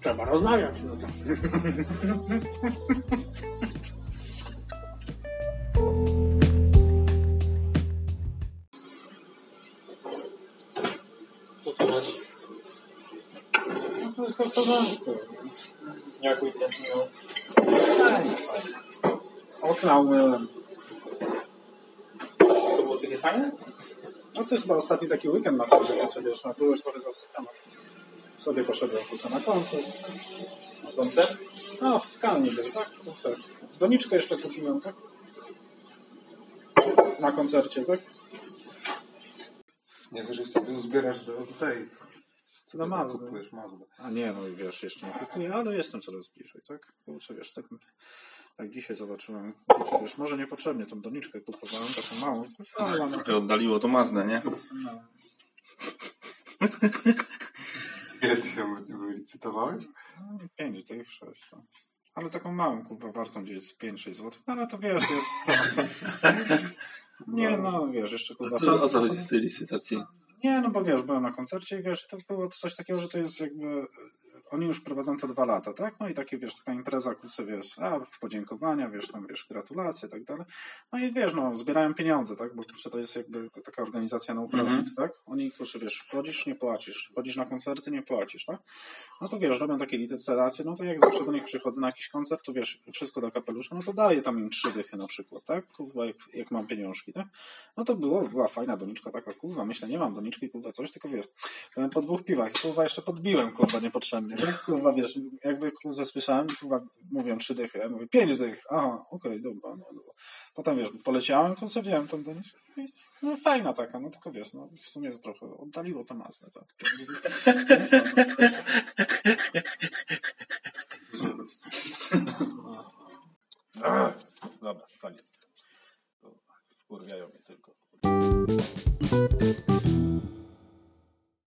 trzeba rozmawiać. No tak. Co słychać? No to jest w porządku. Jak weekend miał? Okna umyłem. To było takie fajne? No to jest chyba ostatni taki weekend na co że wiesz, no było już trochę zasypiano. Sobie poszedłem kurczę na koncert. Na koncert? No, w skalni był, tak? Koncert. Doniczkę jeszcze kupiłem, tak? Na koncercie, tak? Nie wyżej sobie uzbierasz do tej. Co na Mazdę. Kupujesz Mazdę. A nie, no i wiesz, jeszcze nie kupuję, ale jestem coraz bliżej, tak? Kurczę, wiesz, tak jak dzisiaj zobaczyłem, kurczę, wiesz, może niepotrzebnie tą doniczkę kupowałem, taką małą, ale Trochę oddaliło to Mazdę, nie? no, ty ją wylicytowałeś? no, 5 tych, 6, no. Ale taką małą, kurwa, wartą gdzieś z 5-6 zł, no, ale to wiesz, jest... nie, no, wiesz, jeszcze, kurwa, Co, o co chodzi w tej licytacji? Nie, no bo wiesz, byłem na koncercie i wiesz, to było coś takiego, że to jest jakby. Oni już prowadzą to dwa lata, tak? No i takie, wiesz, taka impreza, kurczę, wiesz, a w podziękowania, wiesz, tam, wiesz, gratulacje i tak dalej. No i wiesz, no, zbierają pieniądze, tak? Bo kurczę, to jest jakby taka organizacja no profit, Mhm. tak? Oni, kurczę, wiesz, wchodzisz, nie płacisz, chodzisz na koncerty, nie płacisz, tak? No to wiesz, robią takie licytacje, no to jak zawsze do nich przychodzę na jakiś koncert, to wiesz, wszystko do kapelusza, no to daję tam im trzy dychy na przykład, tak? Kurwa, jak, jak mam pieniążki, tak? No to było, była fajna doniczka taka, kurwa, myślę, nie mam doniczki, kurwa, coś, tylko wiesz, po dwóch piwach, kurwa, jeszcze podbiłem, kurwa, niepotrzebnie, tak? Kurwa, wiesz, jakby kurwa słyszałem, kurwa, mówią trzy dychy, ja mówię, pięć dych, aha, okej, dobra, no, dobra. Potem, wiesz, poleciałem, kurwa, wziąłem tą doniczkę, i, no fajna taka, no tylko wiesz, no w sumie trochę oddaliło to masne, tak? Dobra, koniec. Wkurwiają mnie tylko.